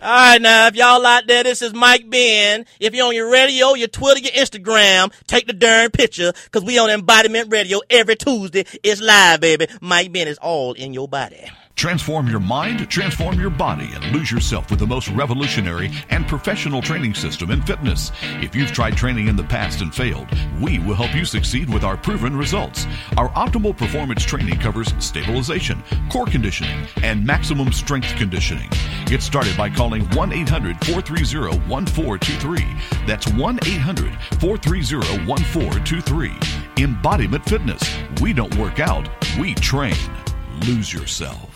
All right, now, if y'all out there, this is Mike Ben. If you're on your radio, your Twitter, your Instagram, take the darn picture, because we on Embodiment Radio every Tuesday. It's live, baby. Mike Ben is all in your body. Transform your mind, transform your body, and lose yourself with the most revolutionary and professional training system in fitness. If you've tried training in the past and failed, we will help you succeed with our proven results. Our optimal performance training covers stabilization, core conditioning, and maximum strength conditioning. Get started by calling 1 800 430 1423. That's 1 800 430 1423. Embodiment Fitness. We don't work out, we train. Lose yourself.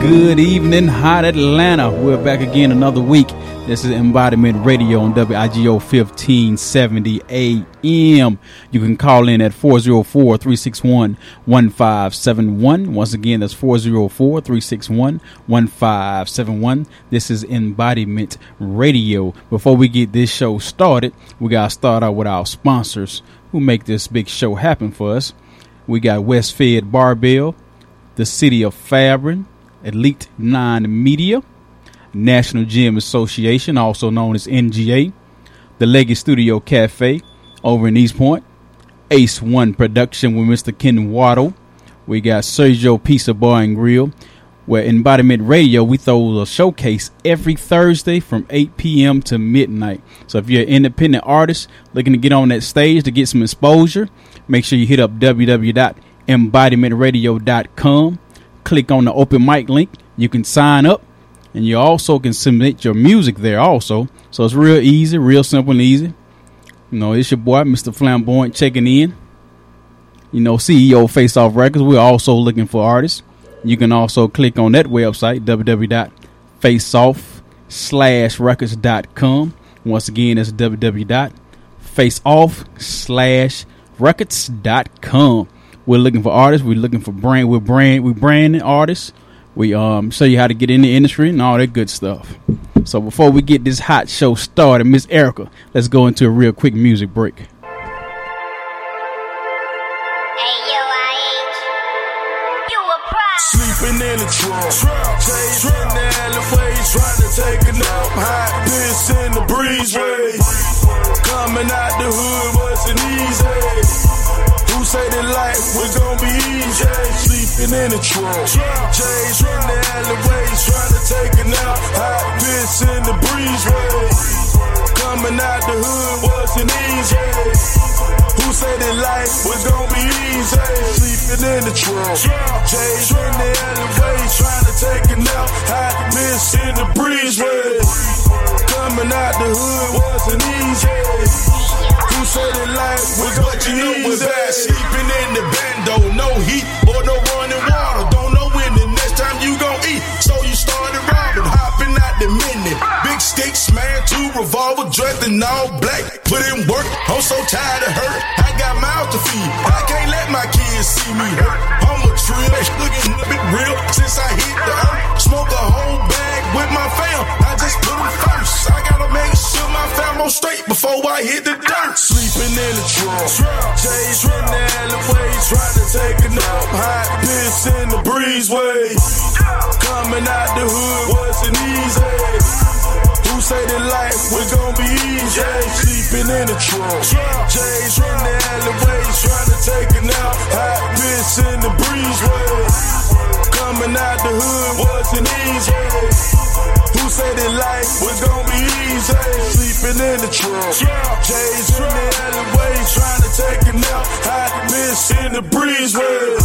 Good evening, hot Atlanta. We're back again another week. This is Embodiment Radio on WIGO 1570 AM. You can call in at 404 361 1571. Once again, that's 404 361 1571. This is Embodiment Radio. Before we get this show started, we got to start out with our sponsors who make this big show happen for us. We got Westfed Barbell, the City of Fairburn, Elite Nine Media, National Gym Association, also known as NGA, the Leggy Studio Cafe over in East Point, Ace One Production with Mr. Ken Waddle. We got Sergio Pizza Bar and Grill, where Embodiment Radio we throw a showcase every Thursday from 8 p.m. to midnight. So if you're an independent artist looking to get on that stage to get some exposure, make sure you hit up www.embodimentradio.com click on the open mic link. You can sign up, and you also can submit your music there also. So it's real easy, real simple and easy. You know, it's your boy, Mr. Flamboyant, checking in. You know, CEO Face Off Records. We're also looking for artists. You can also click on that website, www.faceoff. Once again, that's www.faceoff. We're looking for artists. We're looking for brand. We're brand. We're branding artists. We um show you how to get in the industry and all that good stuff. So before we get this hot show started, Miss Erica, let's go into a real quick music break. Sleeping in the chasing the trying to take a nap, hot piss in the. Coming out the hood wasn't easy. Say that life was gonna be easy? Sleeping in the trunk, chasing the alleyway, trying to take a nap, hot piss in the breezeway. Coming out the hood wasn't easy. Who said that life was gonna be easy? Sleeping in the trunk, J's in the alleyway, trying to take a nap, hot miss in the breezeway. Coming out the hood wasn't easy. Who said that life was what gonna be easy? Sleeping in the bando, no heat or no running water. Don't know when the next time you gon' eat, so you started robbing, the. Big sticks, man, two revolver, dressed in all black. Put in work, I'm so tired of hurt. I got mouth to feed, I can't let my kids see me hurt. I'm a trill, looking a bit real since I hit the earth. Smoke a whole bag with my fam, I just put them first. I gotta make sure my straight before I hit the dirt. Sleeping in the trunk, J's in the alleyway, trying to take a nap. Hot piss in the breezeway. Coming out the hood wasn't easy. Who say that life was gonna be easy? Sleeping in the trunk. J's Sleeping in the trunk. J's in the alleyway, trying to take a nap. Hot piss in the breezeway.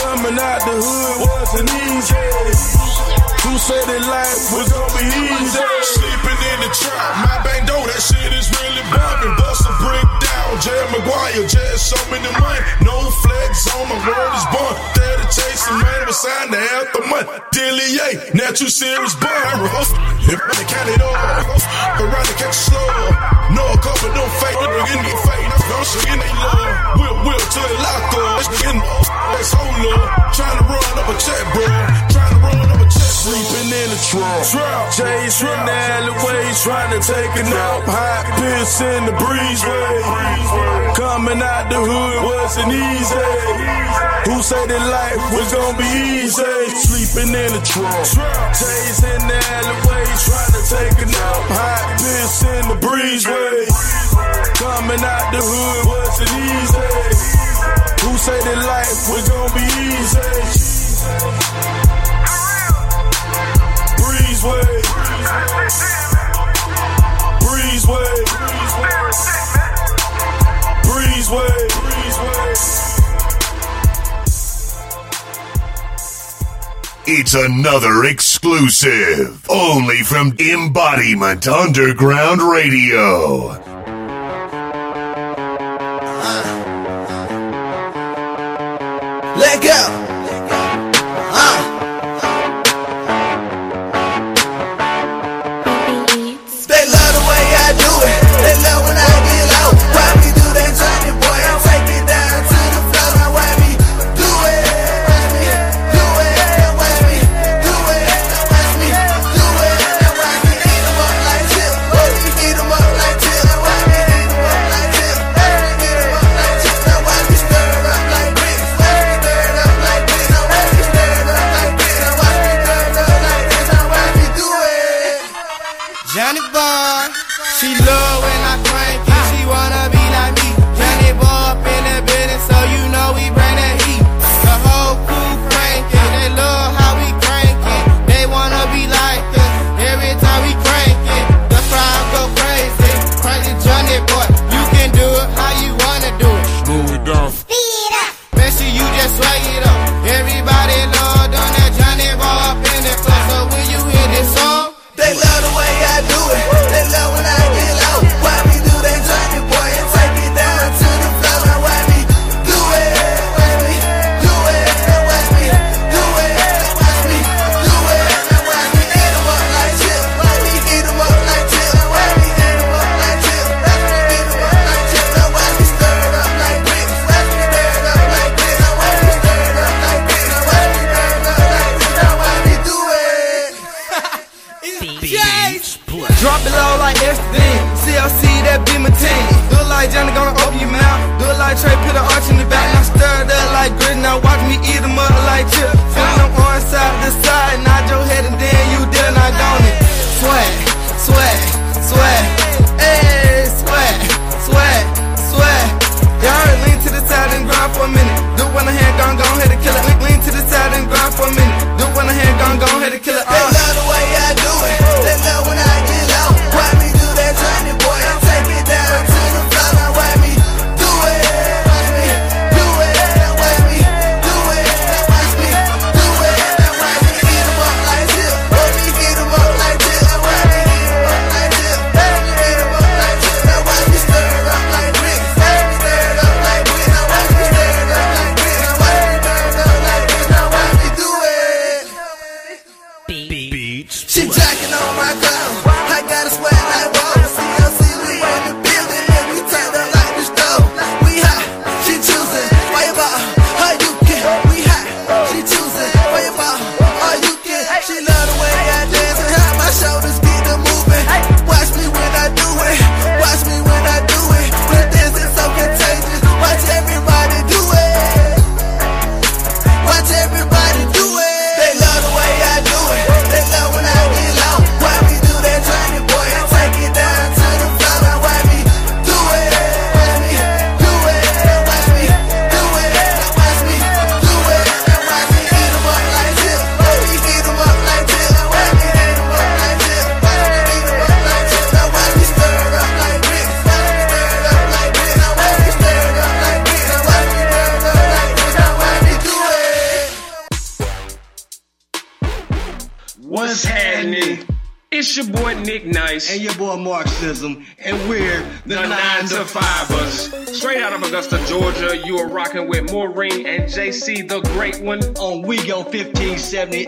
Coming out the hood wasn't easy. Who said that life was gonna be easy? Sleeping in the trap, my bando, that shit is really bumping. Bust a brick down, Jerry Maguire, just show me the money. No flex on my word is born. There to chase the man beside the after month. Dilly A, two serious bun. Oh, if I count it all, oh, around to catch slow. No cover, no fake, but in the fake, I'm gonna show they love. Whip, whip to the locker, in oh, that's hold up. Trying to run up a check, bro. Trying to run up a check, sleeping in the trunk. Jay's in the alleyway, trying to take a nap. Hot piss in the breezeway. Coming out the hood wasn't easy. Who said that life was gonna be easy? Sleeping in the trunk. Jay's in the alleyway, trying to take a nap. Hot piss in the breezeway. Coming out the hood wasn't easy. Who said that life was gonna be easy? Breezeway. Breezeway. Breezeway. It's another exclusive, only from Embodiment Underground Radio. Let go!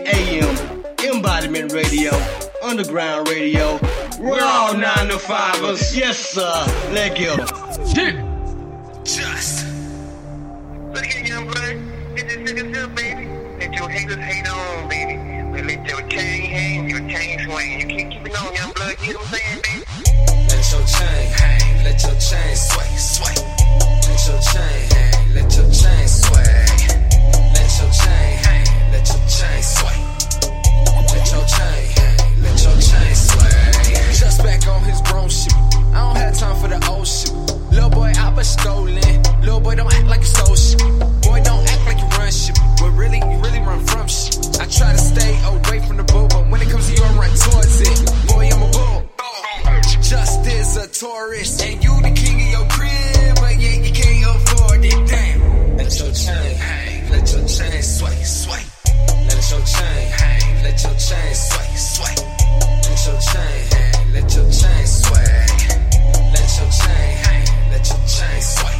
a.m. Embodiment Radio, Underground Radio. We're all nine to fivers. Yes, sir. let go get. Just. Look at young brother. Get this nigga up, baby. Let your haters hate on, baby. Let your chain hang, your chain swing. You can't keep it on, young blood. You know what I'm saying, baby? Let your chain hang, let your chain sway, sway. Let your chain hang, let your chain sway. Let your chain hang let your chain sway. Let your chain hang, let your chain sway. Just back on his shit. I don't have time for the old shit. Little boy, I was stolen. Little boy, don't act like. Boy, don't act like you run shit. But really, you really run from shit. I try to stay away from the bull, but when it comes to you, I run towards it. Boy, I'm a bull. Just a tourist, and you the king of your crib, but you can't afford it. Damn. Let your chain hang, let your chain sway, sway. Your chain hang, let your chain sway, sway. Let your chain hang, let your chain sway. Let your chain hang, let your chain sway.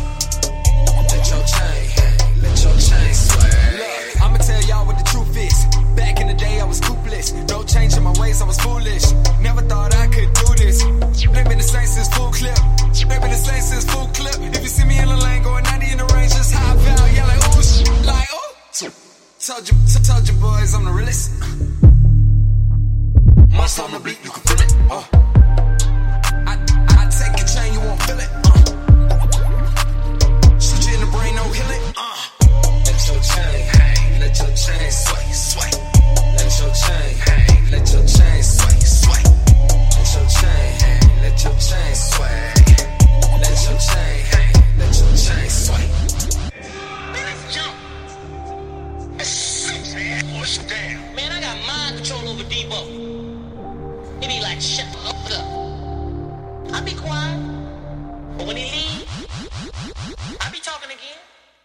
Let your chain hang, let your chain sway. Look, I'ma tell y'all what the truth is. Back in the day, I was toothless. No change in my ways, I was foolish. Never thought I could do this. They been the same since full clip. They been the same since full clip. If you see me in the Told you, told you boys, I'm the realest. Monster on the beat, you can feel it. Uh.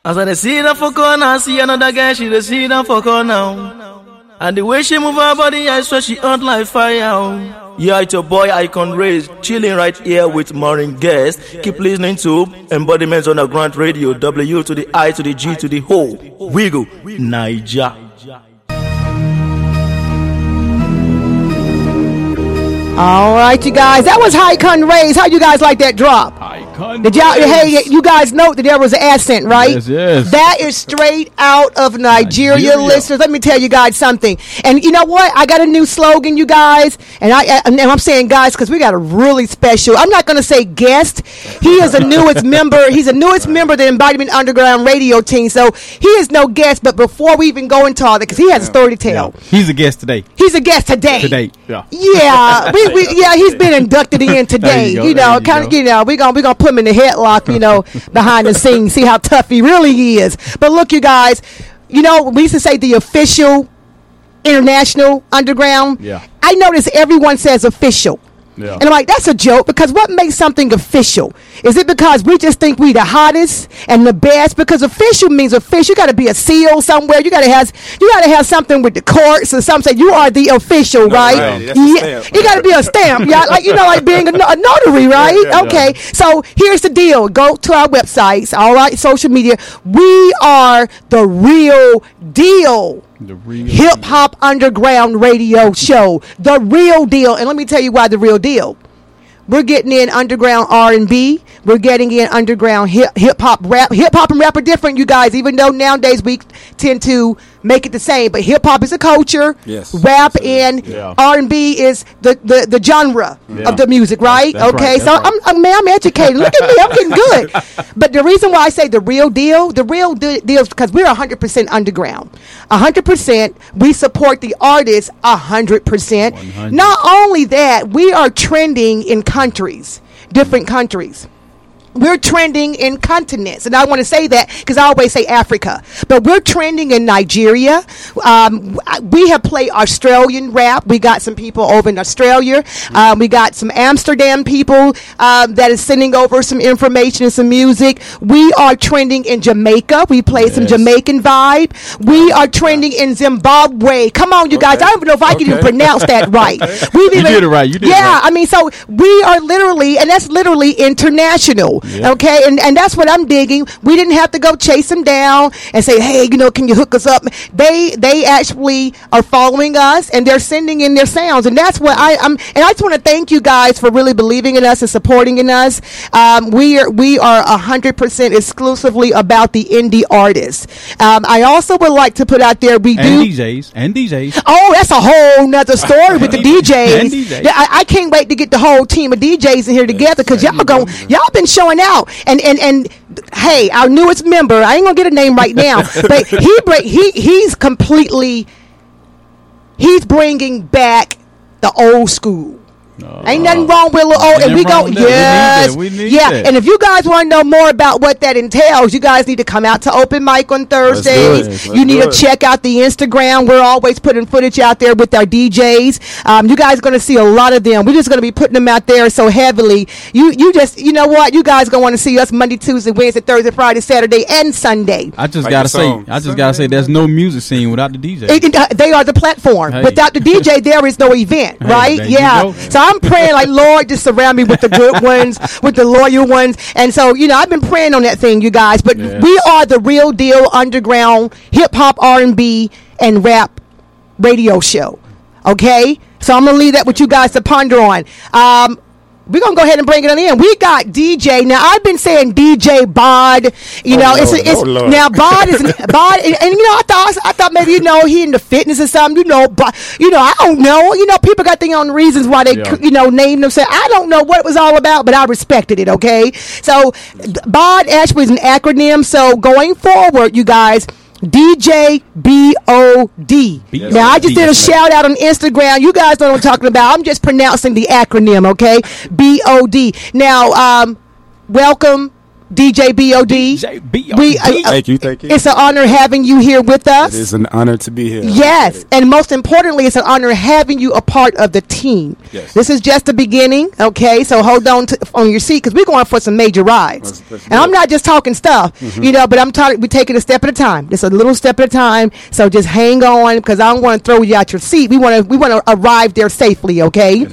As I see that for corner, I see another girl, she dey see that for corner. And the way she move her body, I swear she hot like fire. Yeah, it's your boy Icon Rays, chilling right here with Maureen Guest. Keep listening to Embodiments on the Underground Radio, W to the I to the G to the Ho. Wiggle, Niger. All right, you guys. That was High Con Rays. How you guys like that drop? Did y'all? Hey, you guys know that there was an accent, right? Yes, yes. That is straight out of Nigeria, Nigeria. listeners. Let me tell you guys something. And you know what? I got a new slogan, you guys. And I and I'm saying guys because we got a really special. I'm not going to say guest. He is a newest member. He's a newest member of the Embodiment Underground Radio team. So he is no guest. But before we even go into all that, because he has a story to tell. He's a guest today. He's a guest today. Today. Yeah. Yeah, we, we yeah, he's been inducted in today. you you, know, kind of, you know, we gonna we gonna put him in the headlock, you know, behind the scenes, see how tough he really is. But look, you guys, you know, we used to say the official international underground. Yeah. I notice everyone says official. Yeah. And I'm like, that's a joke because what makes something official? Is it because we just think we the hottest and the best? Because official means official. You got to be a seal somewhere. You got to have you got to have something with the courts or something. You are the official, right? right. Yeah, you got to be a stamp. Yeah, like you know, like being a, no- a notary, right? yeah, yeah. okay. So here's the deal. Go to our websites, all right, social media. We are the real deal. Hip Hop Underground Radio Show, the real deal. And let me tell you why the real deal. We're getting in underground R and B. We're getting in underground hip hop rap. Hip hop and rap are different, you guys. Even though nowadays we tend to make it the same, but hip hop is a culture. Yes. Rap and Yeah. R and B is the, the, the genre Yeah. of the music, right? That's okay, that's so right. I'm, I'm man, I'm educated. Look at me, I'm getting good. But the reason why I say the real deal, the real de- deal is because we're 100% underground. 100%. We support the artists 100%. 100. Not only that, we are trending in countries, different countries. We're trending in continents, and I want to say that because I always say Africa, but we're trending in Nigeria. Um, we have played Australian rap. We got some people over in Australia. Um, we got some Amsterdam people um, that is sending over some information and some music. We are trending in Jamaica. We played some Jamaican vibe. We are trending in Zimbabwe. Come on, you guys! I don't even know if I can even pronounce that right. We've You did it right. You did yeah, right. I mean, so we are literally, and that's literally international. Yeah. Okay, and and that's what I'm digging. We didn't have to go chase them down and say, hey, you know, can you hook us up? They they actually are following us and they're sending in their sounds, and that's what I, I'm. And I just want to thank you guys for really believing in us and supporting in us. Um, we are we are hundred percent exclusively about the indie artists. Um, I also would like to put out there we And do. DJs. And DJs. Oh, that's a whole nother story with the And DJs. DJs. I, I can't wait to get the whole team of DJs in here together because y'all go, y'all been showing out. And and and hey, our newest member, I ain't gonna get a name right now, but he break he he's completely he's bringing back the old school. Ain't nothing wrong with a little old, and we go with. We yes. We need yeah. that. And if you guys want to know more about what that entails, you guys need to come out to open mic on Thursdays. You need to it. check out the Instagram. We're always putting footage out there with our DJs. Um, you guys are going to see a lot of them. We're just going to be putting them out there so heavily. You you just you know what? You guys going to want to see us Monday, Tuesday, Wednesday, Thursday, Friday, Saturday, and Sunday. I just Like gotta say. I just gotta say, there's no music scene without the DJ. It- it- uh, they are the platform. Hey. Without the DJ, there is no event, Hey, right? there Yeah. So I'm praying, like, Lord, just surround me with the good ones, with the loyal ones. And so, you know, I've been praying on that thing, you guys. But Yes. we are the real deal underground hip hop, R&B, and rap radio show. Okay? So I'm going to leave that with you guys to ponder on. Um, we're gonna go ahead and bring it on in. We got DJ. Now I've been saying DJ Bod. You Oh, know, it's, Lord. it's Oh, Lord. now Bod is Bod, and, and you know I thought I thought maybe you know he into fitness or something. You know, but you know I don't know. You know, people got their own reasons why they Yeah. you know named themselves. I don't know what it was all about, but I respected it. Okay, so Bod actually is an acronym. So going forward, you guys. DJ B O D. Now I just did a shout out on Instagram. You guys know what I'm talking about. I'm just pronouncing the acronym, okay? B O D. Now, um, welcome, DJ B O D. DJ B.O.D.. We, uh, uh, Thank you, thank you. It's an honor having you here with us. It is an honor to be here. Yes, and most importantly, it's an honor having you a part of the team. Yes. This is just the beginning, okay? So hold on to, on your seat because we're going for some major rides. Let's- let's and do I'm not just talking stuff, you know, but I'm talking. We're taking a step at a time. Just a little step at a time. So just hang on because I don't want to throw you out your seat. We want to we want to arrive there safely, okay?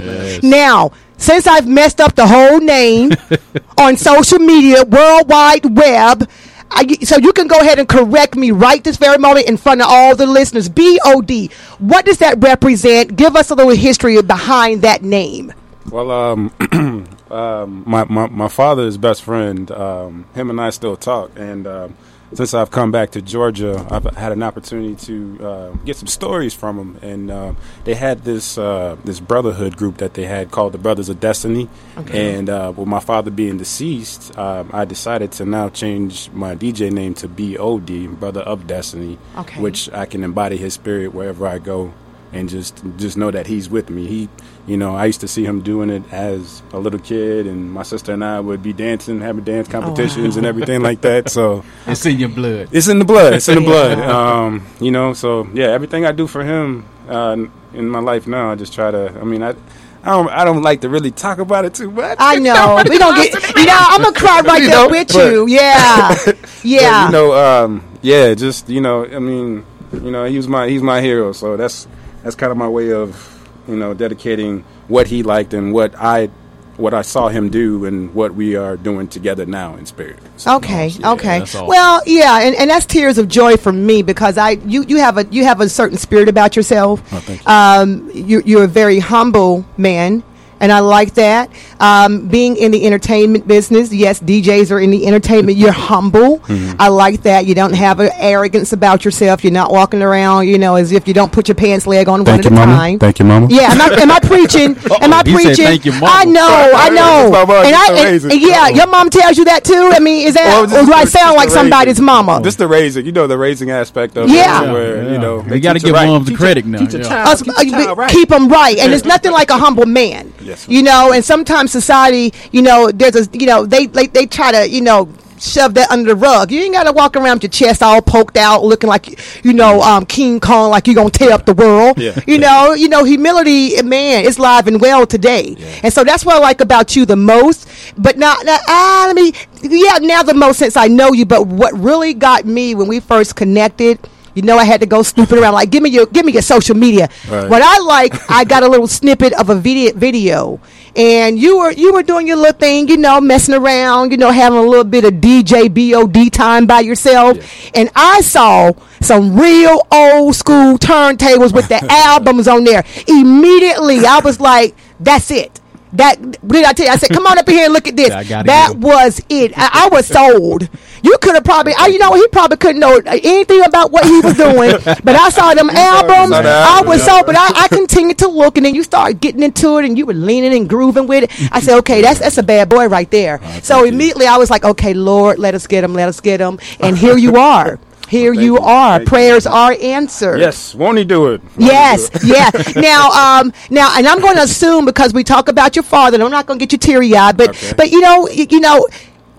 Now. Since I've messed up the whole name on social media, World Wide Web, I, so you can go ahead and correct me right this very moment in front of all the listeners. BOD, what does that represent? Give us a little history behind that name. Well, um, um, my, my my father's best friend, um, him and I still talk, and um, since I've come back to Georgia, I've had an opportunity to uh, get some stories from them, and um, they had this uh, this brotherhood group that they had called the Brothers of Destiny, and uh, with my father being deceased, um, I decided to now change my DJ name to BOD, Brother of Destiny, Okay. which I can embody his spirit wherever I go and just just know that he's with me. He, you know, I used to see him doing it as a little kid, and my sister and I would be dancing, having dance competitions and everything like that. So It's in your blood. it's in the blood. It's in the blood. Um, you know, so yeah, everything I do for him uh, in my life now, I just try to. I mean, I. I don't, I don't like to really talk about it too much. I know. we don't get, you know, I'm going to cry right You there know, with but- you. Yeah. But, Yeah. you know, um, yeah, just you know, I mean, you know, he was my he's my hero, so that's that's kind of my way of you know dedicating what he liked and what I what I saw him do and what we are doing together now in spirit. So, Okay, okay. awesome. Well, yeah, and, and that's tears of joy for me because I you, you have a you have a certain spirit about yourself. Oh, thank you. Um, you you're a very humble man. And I like that. Um, being in the entertainment business, yes, DJs are in the entertainment. You're humble. Mm-hmm. I like that. You don't have an arrogance about yourself. You're not walking around, you know, as if you don't put your pants leg on Thank one you, at a mama. time. Thank you, mama. Yeah, am I, am I preaching? Am I preaching? "Thank you, mama." I know, I know. That's my And just I, a and- raisin. and yeah, your mom tells you that too. I mean, is that Well, or do I sound like somebody's mama? Just the raising, you know, the raising aspect of Yeah. it, where Yeah. you know We gotta give right. moms the Teach credit a- now, Teach a yeah. child, Us- teach a child right. keep them right, and there's nothing like a humble man. Yes, you know, and sometimes society, you know, there's a, you know, they they, they try to, you know. Shove that under the rug. You ain't got to walk around with your chest all poked out, looking like you know um, King Kong, like you're gonna tear up the world. Yeah. You know, you know, humility, man, is live and well today, and so that's what I like about you the most. But not, not ah, let me, yeah, now the most since I know you. But what really got me when we first connected, you know, I had to go snooping around, like, give me your, give me your social media. Right. What I like, I got a little snippet of a video, video, and you were you were doing your little thing, you know, messing around, you know, having a little bit of DJ BOD time by yourself. And I saw some real old school turntables with the albums on there. Immediately, I was like, "That's it." That what did I tell you? I said, "Come on up here and look at this." Gotta That was it. I, I was sold. You could have probably, I, you know, he probably couldn't know anything about what he was doing, but I saw them albums. saw the I was so, but I, I continued to look, and then you started getting into it, and you were leaning and grooving with it. I said, okay, that's that's a bad boy right there. so immediately I was like, okay, Lord, let us get him, let us get him, and here you are. Here you are. Thank you. Prayers are answered. Yes, won't he do it? Won't Yes, do it? yeah. Now, um, now, and I'm going to assume because we talk about your father, and I'm not going to get you teary eyed, but, Okay. but you know, you know.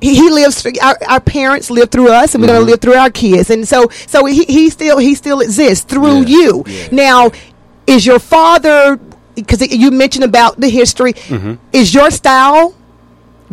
He, he lives. Through, our, our parents live through us, and we're Mm-hmm. going to live through our kids, and so so he, he still he still exists through Yeah, you. yeah. Now, is your father? Because you mentioned about the history. Mm-hmm. Is your style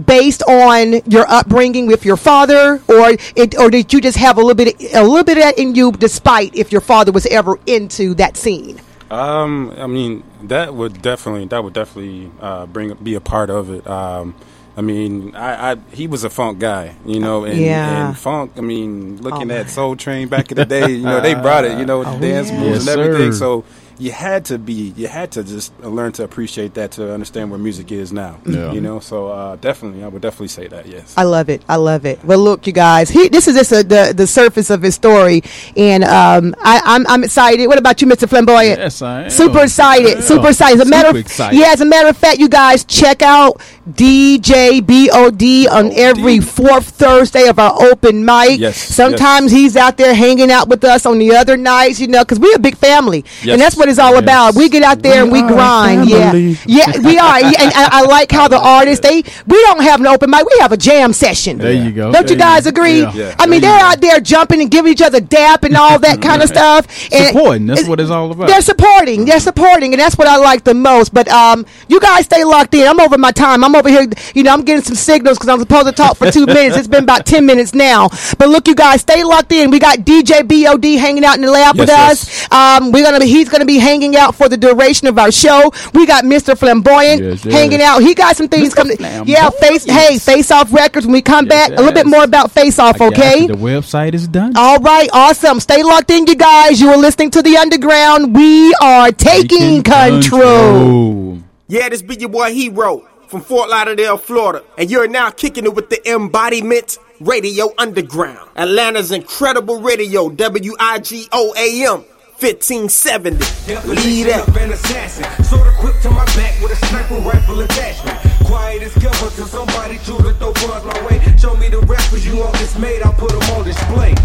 based on your upbringing with your father, or it, or did you just have a little bit a little bit of that in you, despite if your father was ever into that scene? Um, I mean, that would definitely that would definitely uh, bring be a part of it. Um, I mean, I, I he was a funk guy, you know, and, Yeah. and funk. I mean, looking Oh, at Soul Train back in the day, you know, they brought it, you know, with the Oh, dance yeah. moves Yes, and everything. sir. So you had to be, you had to just learn to appreciate that to understand where music is now. Yeah. You know, so uh, definitely, I would definitely say that. Yes. I love it. I love it. Well, look, you guys, he, this is just a, the the surface of his story, and um, I, I'm I'm excited. What about you, Mr. Flamboyant? Yes, I am. Super excited. Super excited. As a matter Super of excited. yeah, as a matter of fact, you guys check out DJ BOD on every fourth Thursday of our open mic. Yes, Sometimes he's out there hanging out with us on the other nights, you know, because we're a big family, Yes. and that's what it's all Yes. about. We get out there and we We are a grind. Yeah, family. yeah, we are. Yeah, and I, I like how the artists they we don't have an open mic, we have a jam session. There you go. Don't you guys go. agree? Yeah. Yeah. I mean, they're you out there jumping and giving each other dap and all that kind of stuff. And Supporting. That's what it's all about. They're supporting. They're supporting, and that's what I like the most. But um, you guys stay locked in. I'm over my time. I'm over here. You know, I'm getting some signals because I'm supposed to talk for two minutes. It's been about ten minutes now. But look, you guys, stay locked in. We got DJ Bod hanging out in the lab Yes, with yes. us. Um, we're gonna be. He's gonna be hanging out for the duration of our show. We got Mr. Flamboyant Yes, yes. hanging out. He got some things coming. Yeah, face. Hey, Face Off Records. When we come Yes, back, a little bit more about Face Off. Okay. The website is done. All right, awesome. Stay locked in, you guys. You are listening to the Underground. We are taking control. Yeah, this be your boy Hero from Fort Lauderdale, Florida, and you're now kicking it with the Embodiment Radio Underground, Atlanta's incredible radio, WIGO AM 1570. Lead up. an assassin. Sort of quick to my back with a sniper rifle attachment. Quiet as till somebody drew the throw bars my way. Show me the rappers you this made, I'll put them on display.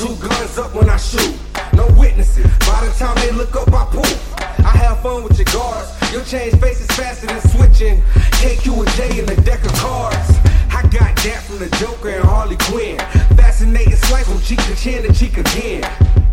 Two guns up when I shoot, no witnesses. By the time they look up, I poop. I have fun with your guards. Your change faces faster than switching. KQ and J in the deck of cards. I got that from the Joker and Harley Quinn. Fascinating slice from cheek to chin to cheek again.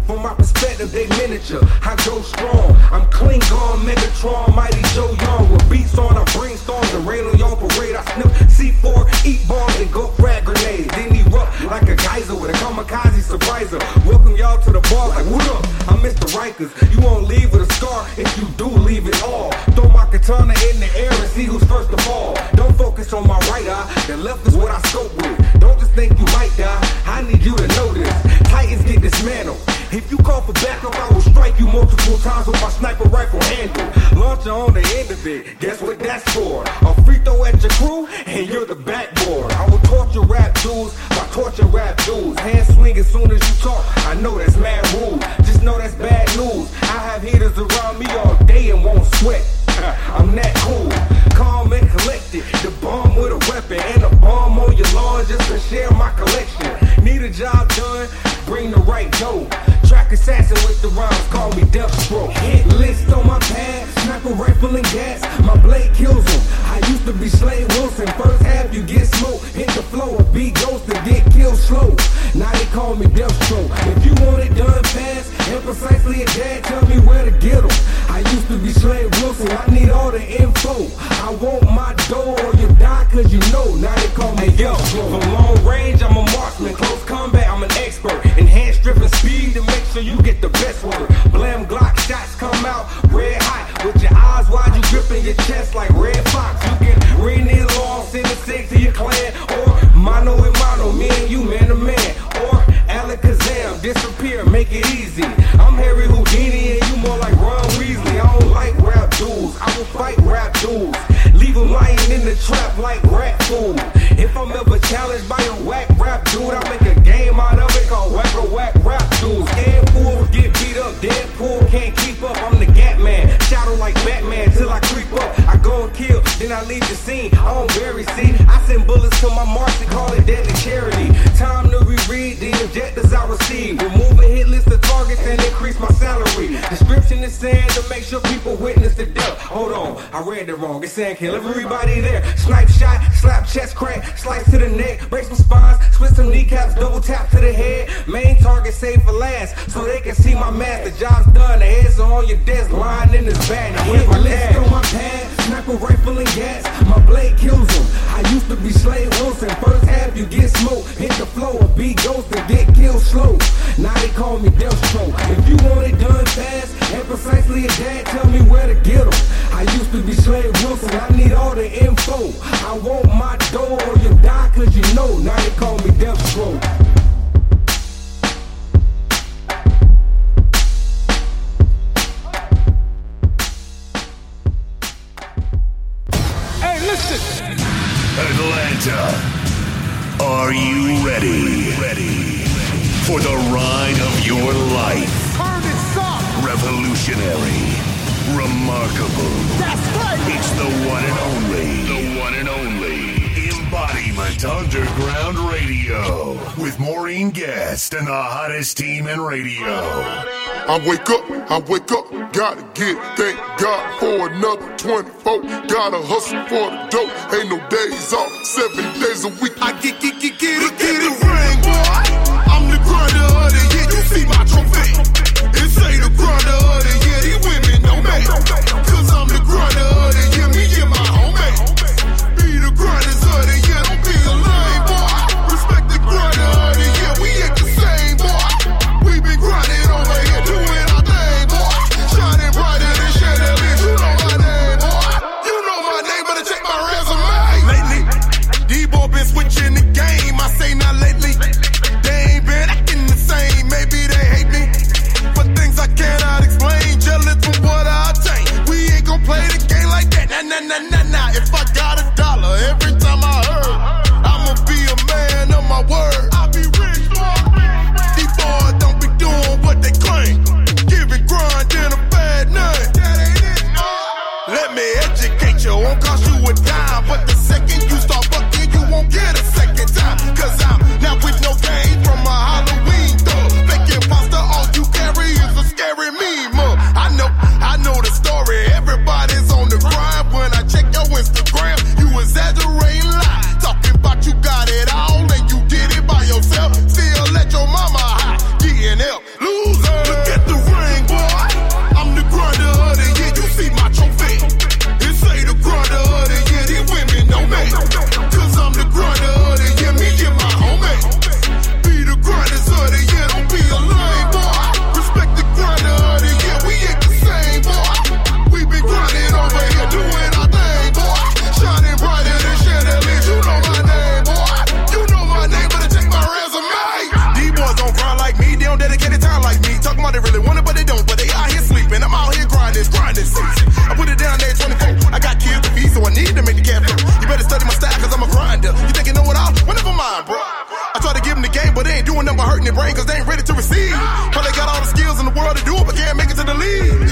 From my perspective, they miniature. I go strong. I'm Klingon, Megatron, Mighty Joe Young. With beats on, I brainstorm and rain on y'all parade. I snip C4, eat bombs, and go frag grenades. Then erupt like a geyser with a kamikaze surpriser. Welcome y'all to the bar, like, what up? I'm Mr. Rikers. You won't leave with a scar if you do leave it all. Throw my katana in the air and see who's first to fall. Don't focus on my right eye, the left is what I scope with. Don't just think you might die, I need you to know this. Titans get dismantled. If you call for backup, I will strike you multiple times with my sniper rifle handle. Launcher on the end of it, guess what that's for? A free throw at your crew, and you're the backboard. I will torture rap dudes by torture rap dudes. Hand swing as soon as you talk, I know that's mad rude. Just know that's bad news. I have hitters around me all day and won't sweat. I'm that cool, calm and collected. The bomb with a weapon and a bomb on your lawn just to share my collection. Need a job done, bring the right dough. Track assassin with the rhymes, call me Deathstroke. Hit list on my pad, sniper rifle and gas. My blade kills them. I used to be Slade Wilson. First half you get smoked, hit the floor, be ghost and get killed slow. Now they call me Deathstroke. If you want it done fast and precisely at that, tell me where to get them. I used to be Wilson. I need all the info. I want my dough or you die cause you know. Now they call me hey, yo, From long range, I'm a marksman. Close combat, I'm an expert. Enhanced driven speed to make sure you get the best one. Blam Glock shots come out red hot with your eyes wide, you gripping your chest like Redd Foxx. You can ring in law, send a six to your clan. Or mano and mano, me and you, man to man. Or Alakazam, disappear, make it easy. I'm Harry Houdini and you more like Ron dudes, I will fight rap dudes. Leave them lying in the trap like rat food. If I'm ever challenged by a whack rap dude, I make a game out of it called whack or whack rap dudes. Scared fools get beat up, Deadpool can't keep up. I'm the Gap Man, shadow like Batman till I creep up. I go and kill, then I leave the scene. I don't bury, see. I send bullets to my marks and call it deadly charity. Time to reread the objectives I receive. Remove a hit list of targets and increase my salary. Description is saying to make sure people witness the. Hold on, I read it wrong. It's saying kill everybody there. Snipe shot, slap chest crack, slice to the neck, break some spines, split some kneecaps, double tap to the head. Main target saved for last, so they can see my mask. The job's done, the heads are on your desk, lying in this bag. Now hit my list on my pad, sniper rifle and gas. My blade kills them. I used to be Slade Wilson. First half you get smoked, hit the floor, be ghost and get killed slow. Now they call me Deathstroke. If you want it done fast and precisely a dad, tell me where to get them. I used to be Slade Wilson. I need all the info. I want my dough or you die cause you know. Now they call me Deathstroke. Hey, listen. Atlanta, are you ready? Ready for the ride of your life? Turn this up. Revolutionary, remarkable. That's right. It's the one and only, the one and only Embodiment Underground Radio with Maureen Guest and the hottest team in radio. I wake up, I wake up, gotta get, thank God for another 24. Gotta hustle for the dough, ain't no days off, seven days a week. I get, get, get, get it, get it, ring, boy. I'm the grinder of the year, you see my trophy. It say the grinder of the year, these women know me. Cause I'm the grinder of the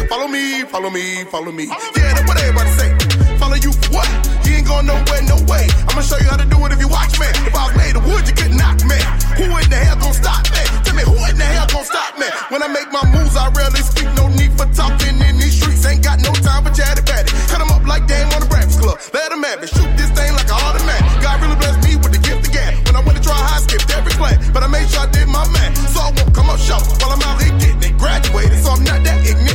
Follow me, follow me, follow me. Yeah, that's what everybody say. Follow you for what? You ain't going nowhere, no way. I'ma show you how to do it if you watch me. If I was made of wood, you could knock me. Who in the hell gon' stop me? Tell me who in the hell gon' stop me? When I make my moves, I rarely speak. No need for talking in these streets. Ain't got no time for chatty patty. Cut 'em up like Dame on the Breakfast Club. Let 'em have it. Shoot this thing like an automatic. God really blessed me with the gift of gab. When I went to try high, skipped every class. But I made sure I did my man. So I won't come up short while I'm out here getting it. Graduated, so I'm not that ignorant.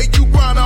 make you grind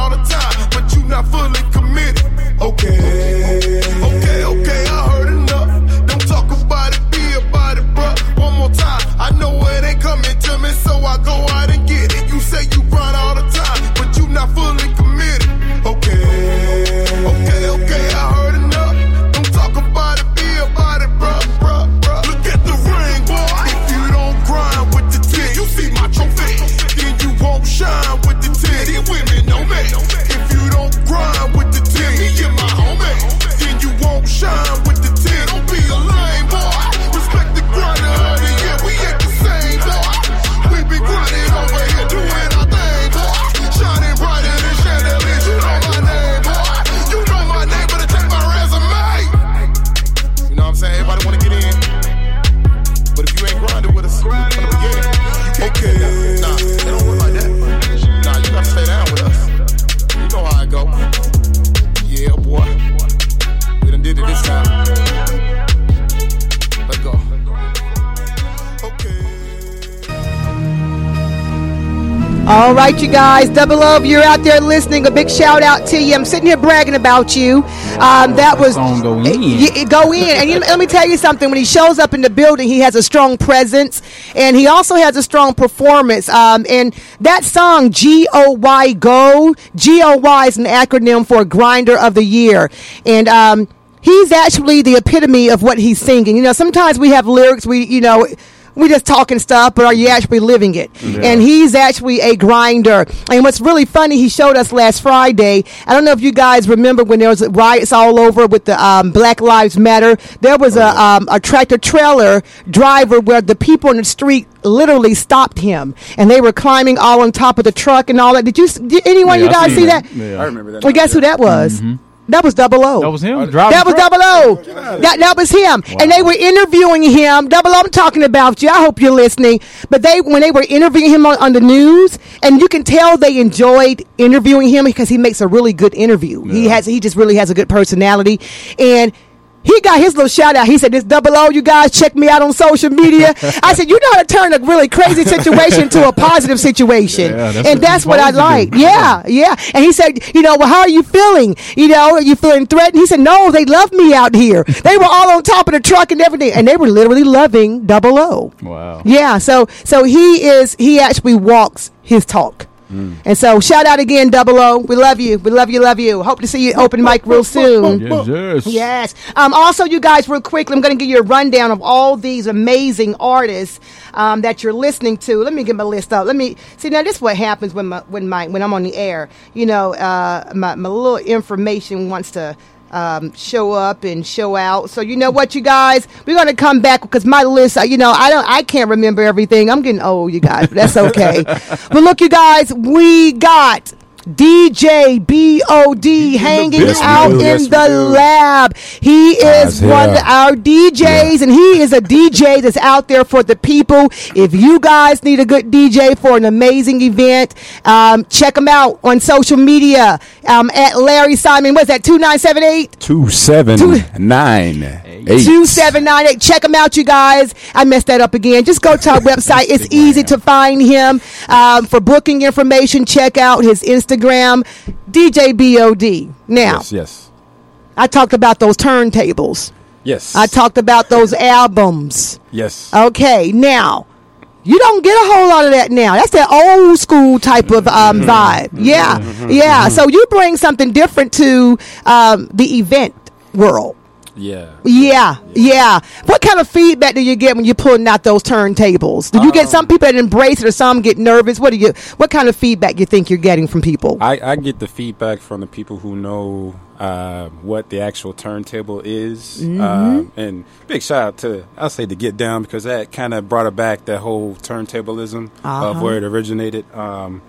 grinding All right, you guys. Double O, if you're out there listening, a big shout out to you. I'm sitting here bragging about you. Um, that was go in. Y- y- go in, and you, let me tell you something. When he shows up in the building, he has a strong presence, and he also has a strong performance. Um, and that song, G O Y Go, G O Y is an acronym for Grinder of the Year, and um, he's actually the epitome of what he's singing. You know, sometimes we have lyrics, we you know. We just talking stuff, but are you actually living it? Yeah. And he's actually a grinder. And what's really funny, he showed us last Friday. I don't know if you guys remember when there was riots all over with the um, Black Lives Matter. There was a um, a tractor trailer driver where the people in the street literally stopped him, and they were climbing all on top of the truck and all that. Did you? s- Did anyone Yeah, you guys see that. that? Yeah. I remember that Well, now, guess who that was? That was Double O. That was him. driving That was truck? Double O. That that was him, and they were interviewing him. Double O, I'm talking about you. I hope you're listening. But they when they were interviewing him on, on the news, and you can tell they enjoyed interviewing him because he makes a really good interview. He has he just really has a good personality, and. He got his little shout out. He said, "This double O, you guys check me out on social media." I said, "You know how to turn a really crazy situation to a positive situation, Yeah, that's and that's what I like." Yeah, yeah. And he said, "You know, well, how are you feeling? You know, are you feeling threatened?" He said, "No, they love me out here. They were all on top of the truck and everything, and they were literally loving Double O." Wow. Yeah. So, so he is. He actually walks his talk. And so, shout out again, Double O. We love you. We love you. Love you. Hope to see you open mic real soon. Yes, yes. Yes. Um, also, you guys, real quickly, I'm going to give you a rundown of all these amazing artists um, that you're listening to. Let me get my list up. Let me see. Now, this is what happens when my when my when I'm on the air. You know, uh, my my little information wants to. Um, show up and show out. So you know what, you guys, we're gonna come back because my list. You know, I don't, I can't remember everything. I'm getting old, you guys. But that's okay. but look, you guys, we got DJ BOD hanging out in Yes, the lab. He is one of our DJs, and he is a DJ that's out there for the people. If you guys need a good DJ for an amazing event, um, check him out on social media um, at Larry Simon. What's that? Two nine seven eight. Two seven nine eight. 2798. Check him out, you guys. I messed that up again. Just go to our website. It's easy to find him. Um, for booking information, check out his Instagram, DJ BOD. Now, Yes, yes, I talked about those turntables. yes, I talked about those albums. yes. Okay, now you don't get a whole lot of that now. That's that old school type of um, Mm-hmm. vibe. Yeah, yeah. So you bring something different to um, the event world. Yeah. Yeah, yeah. What kind of feedback do you get when you're pulling out those turntables? Do you get Um, some people that embrace it, or some get nervous? What do you? What kind of feedback you think you're getting from people? I, I get the feedback from the people who know uh, what the actual turntable is, Mhm. um, and big shout out to I'll say the Get Down because that kind of brought it back that whole turntablism Uh-huh. of where it originated. Um,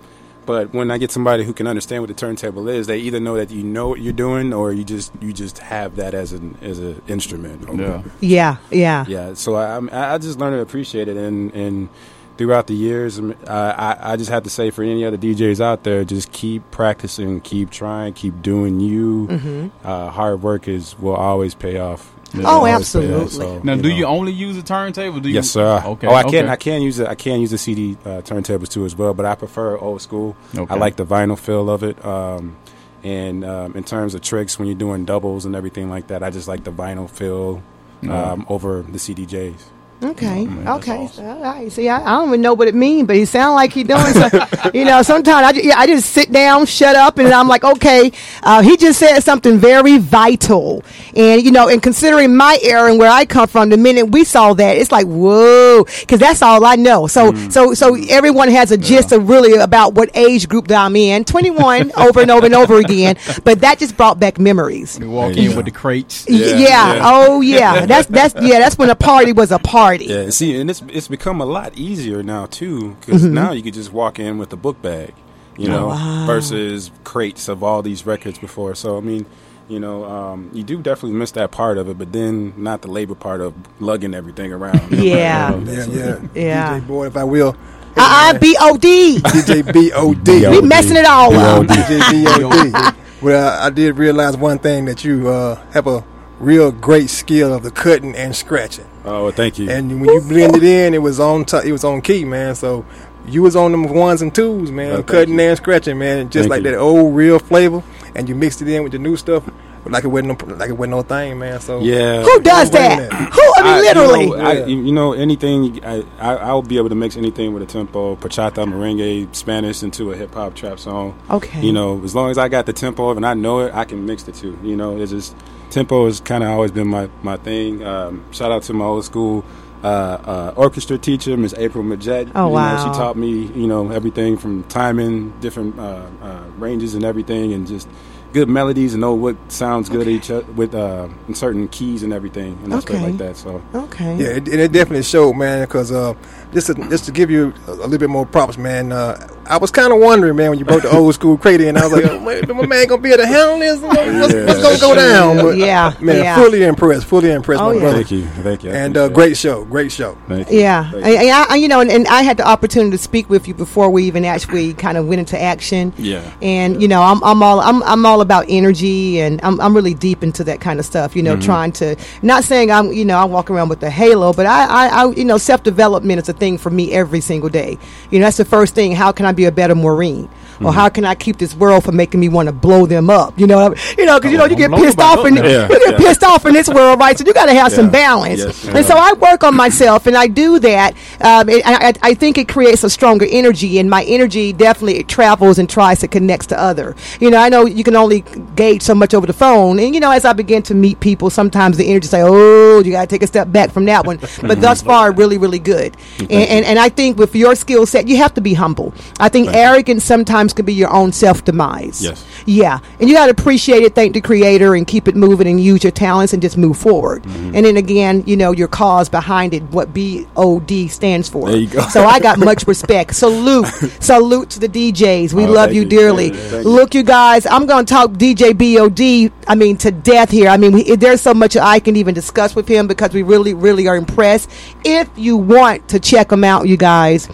but when I get somebody who can understand what the turntable is, they either know that you know what you're doing, or you just you just have that as an as an instrument. Yeah. Yeah, yeah. Yeah, so I, I'm- I I just learned to appreciate it, and and throughout the years, um, uh, I I just have to say for any other DJs out there, just keep practicing, keep trying, keep doing you. Mhm. Uh, hard work is will always pay off. Oh, Will always pay off, absolutely. so, Now, you do know. you only use a turntable? Do you, Yes, sir. Okay. Oh, I okay. can I can use it. I can use the CD uh, turntables too as well, but I prefer old school. Okay. I like the vinyl feel of it. Um, and um, in terms of tricks, when you're doing doubles and everything like that, I just like the vinyl feel Yeah. um, over the CDJs. Okay. okay. So, all right. See, I, I don't even know what it means, but he sound like he doing something. you know, sometimes I, ju- yeah, I just sit down, shut up, and I'm like, okay. Uh, he just said something very vital, and you know, and considering my era and where I come from, the minute we saw that, it's like whoa, because that's all I know. So, so, so everyone has a gist of really about what age group that I'm in. 21 over and over and over again, but that just brought back memories. You walk in with the crates. Y- Yeah. Oh, yeah. That's that's yeah. That's when a party was a party. Yeah, see, and it's it's become a lot easier now too, because Mhm. now you could just walk in with a book bag, you know, Wow. versus crates of all these records before. So I mean, you know, um, you do definitely miss that part of it, but then not the labor part of lugging everything around. Yeah. You Yeah, yeah. Yeah. DJ boy, if I will. Uh uh B O D. DJ B.O.D. We messing it all up. DJ B.O.D. Well, I did realize one thing that you uh, have a real great skill of the cutting and scratching. Oh, well, thank you. And when you blend it in, it was on t- it was on key, man. So you was on them ones and twos, man, Oh, cutting and scratching, man, just Thank like you. that old real flavor. And you mixed it in with the new stuff, like it wasn't no, like it wasn't no thing, man. So Yeah. Who does that? Who? I mean, literally. You know, I, you know anything. I, I I'll be able to mix anything with a tempo, bachata, merengue, Spanish into a hip hop trap song. Okay. You know, as long as I got the tempo of and I know it, I can mix the two. You know, it's just tempo has kind of always been my my thing. Um, shout out to my old school. Uh, uh, orchestra teacher, Miss April Majette. Oh, you wow. Know, she taught me, you know, everything from timing, different uh, uh, ranges, and everything, and just good melodies and know what sounds good each o- with uh, certain keys and everything, and stuff Okay. like that. So Okay. Yeah, it, and it definitely showed, man. Because uh, just to, just to give you a, a little bit more props, man. Uh, I was kind of wondering, man, when you brought the old school crate in, I was like, oh, man, my man gonna be able to handle this. What's, what's gonna go down? But, Yeah, man, yeah. fully impressed, fully impressed, Oh, my yeah. brother. Thank you, thank you. I And uh, great show, great show. Thank you. Yeah, I, I, I- you know, and, and I had the opportunity to speak with you before we even actually kind of went into action. Yeah. And you know, I'm, I'm all I'm, I'm all about energy, and I'm, I'm really deep into that kind of stuff. You know, Mhm. trying to not saying I'm you know I walk around with a halo, but I, I, I you know self development is a thing for me every single day. You know, that's the first thing. How can I be a better Maureen? Or how can I keep this world from making me want to blow them up? You know, you know, because you know you get pissed off now. Yeah, you get yeah. pissed off in this world, right? So you got to have some balance. Yes, and so I work on myself, and I do that. Um, and I, I think it creates a stronger energy, and my energy definitely travels and tries to connect to other. You know, I know you can only gauge so much over the phone, and you know, as I begin to meet people, sometimes the energy say, "Oh, you got to take a step back from that one." But thus far, really, really good. And, and and I think with your skill set, you have to be humble. I think arrogance sometimes can be your own self demise. Yes. Yeah, and you got to appreciate it, thank the creator, and keep it moving, and use your talents, and just move forward. Mm-hmm. And then again, you know your cause behind it, what B O D stands for. There you go. So I got much respect. Salute, salute to the DJs. We Oh, love you you. dearly. Yeah, thank you. Look, you guys, I'm going to talk DJ BOD. I mean to death here. I mean, we, there's so much I can even discuss with him because we really, really are impressed. If you want to check him out, you guys,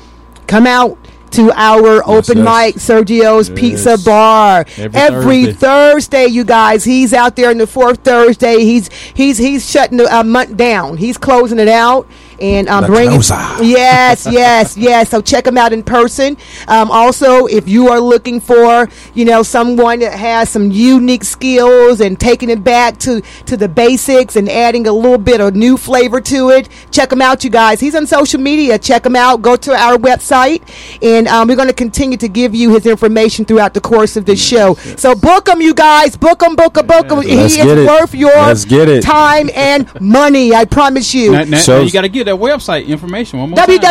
come out. To our open yes. mic, Sergio's Yes. Pizza Bar Every every Thursday. Thursday, you guys. He's out there in the fourth Thursday. He's he's he's shutting the uh, month down. He's closing it out and um, The bringing. Yes, yes, yes. So check him out in person. Um, also, if you are looking for you know someone that has some unique skills and taking it back to to the basics and adding a little bit of new flavor to it, check him out, you guys. He's on social media. Check him out. Go to our website, and um, we're going to continue to give you his information throughout the course of this show. So book him, you guys. Book him, book him, book him. He Let's is it. worth your get it. time and money. I promise you. Now, now- now you got to get that website information one more time. There you go.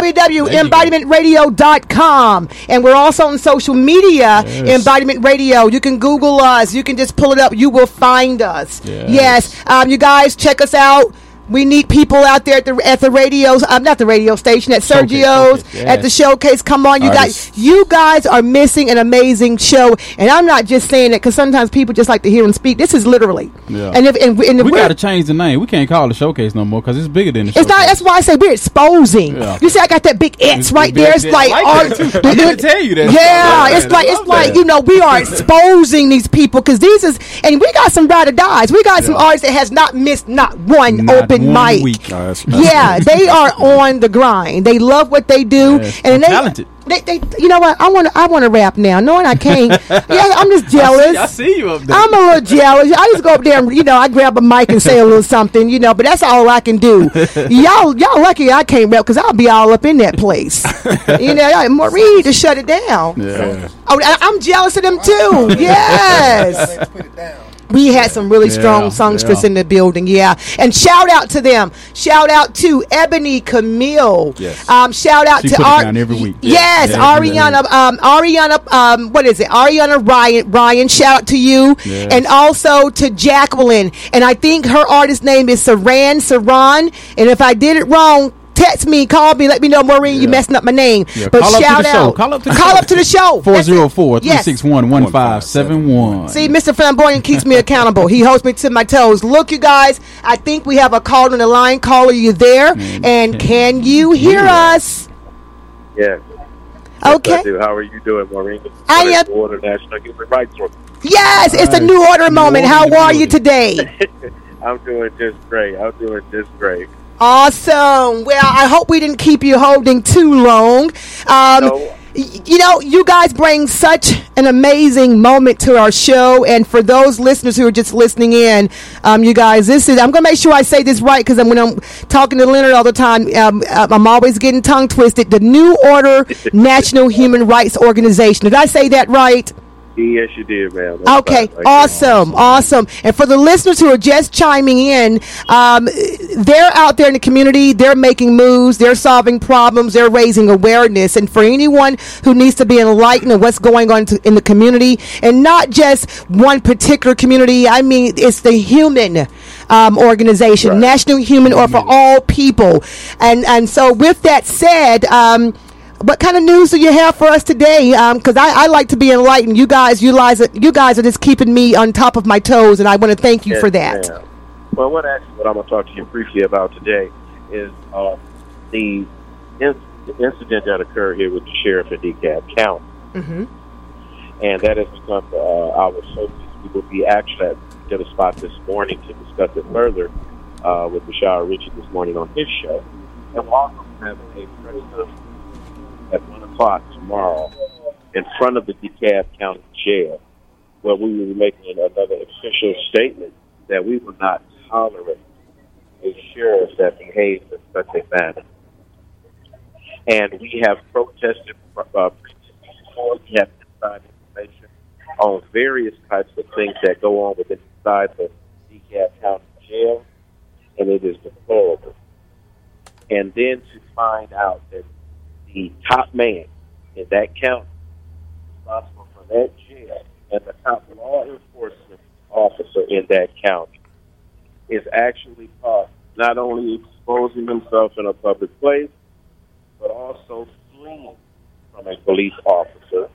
www.embodimentradio.com and we're also on social media Yes. embodiment radio you can google us you can just pull it up you will find us Yes. yes um, you guys check us out we need people out there at the at the radios. I'm not the radio station at Showcase, Sergio's showcase, at the showcase. Come on, you Artists. guys. You guys are missing an amazing show, and I'm not just saying it because sometimes people just like to hear him speak. This is literally, Yeah. and if and, and if we got to change the name. We can't call it showcase no more because it's bigger than the it's showcase. not. That's why I say we're exposing. Yeah. You see, I got that big X right big- there. It's like, I like art- that too. I didn't tell you that. Yeah, Yeah, it's like it's like you know we are exposing these people because these is and we got some ride or dies. We got some artists that has not missed not one Not open and one mic. week. No, that's- yeah, they are on the grind. They love what they do, Yes, and they, talented. they, they, you know what? I want to, I want to rap now, knowing I can't. yeah, I'm just jealous. I see you up there. I'm a little jealous. I just go up there and you know I grab a mic and say a little something, you know. But that's all I can do. y'all, y'all lucky I can't rap because I'll be all up in that place. you know, like, Maureen to shut it down. Yeah. Oh, I, I'm jealous of them too. Yes. We had some really strong Yeah, songstress yeah. in the building, yeah. And shout out to them. Shout out to Ebony Camille. Yes. Um, shout out She to Ar- every week. Yes, Yeah, Ariana. Um, Ariana. Um, what is it? Ariana Ryan. Ryan. Shout out to you, Yes. and also to Jacqueline. And I think her artist name is Saran Saran. And if I did it wrong. Text me, call me, let me know, Maureen, you messing up my name. Yeah, But call up to shout the show. out, Call up to the call show. up to the show. 404 361 1571. See, Mr. Flamboyant keeps me accountable. He holds me to my toes. Look, you guys, I think we have a call on the line. Caller, you there? Mm-hmm. And can you hear us? Yes. Okay. Yes, I do. How are you doing, Maureen? I am- Ford of National Human Rights Org- Yes, it's a new order moment. How are you today? I'm doing just great. I'm doing just great. Awesome. Well, I hope we didn't keep you holding too long. Um, y- You know, you guys bring such an amazing moment to our show, and for those listeners who are just listening in, um, you guys, this is I'm gonna make sure I say this right because when I'm talking to Leonard all the time, um, I'm always getting tongue twisted. The New Order National Human Rights Organization. Did I say that right? Yes, you did, ma'am. That's Okay. Like, awesome, awesome. And for the listeners who are just chiming in, um, they're out there in the community. They're making moves. They're solving problems. They're raising awareness. And for anyone who needs to be enlightened of what's going on to, in the community, and not just one particular community, I mean, it's the human um, organization, National Human, or for all people. And and so, with that said. Um, what kind of news do you have for us today? Because I, I like to be enlightened. You guys, you guys, you guys are just keeping me on top of my toes, and I want to thank you yes, for that. ma'am. Well, what actually what I'm going to talk to you briefly about today is uh, the, in- the incident that occurred here with the sheriff in DeKalb County. Mm-hmm. and that has become uh, our focus. We will be actually at the spot this morning to discuss it further uh, with Rashad Richey this morning on his show. And we'll also have a press 1 o'clock tomorrow in front of the DeKalb County Jail, where we will be making another official statement that we will not tolerate a sheriff that behaves in such a manner. And we have protested uh, before. We have inside information on various types of things that go on within inside the DeKalb County Jail, and it is deplorable. And then to find out that the top man in that county responsible for that jail and the top law enforcement officer in that county is actually caught not only exposing himself in a public place, but also fleeing from a police officer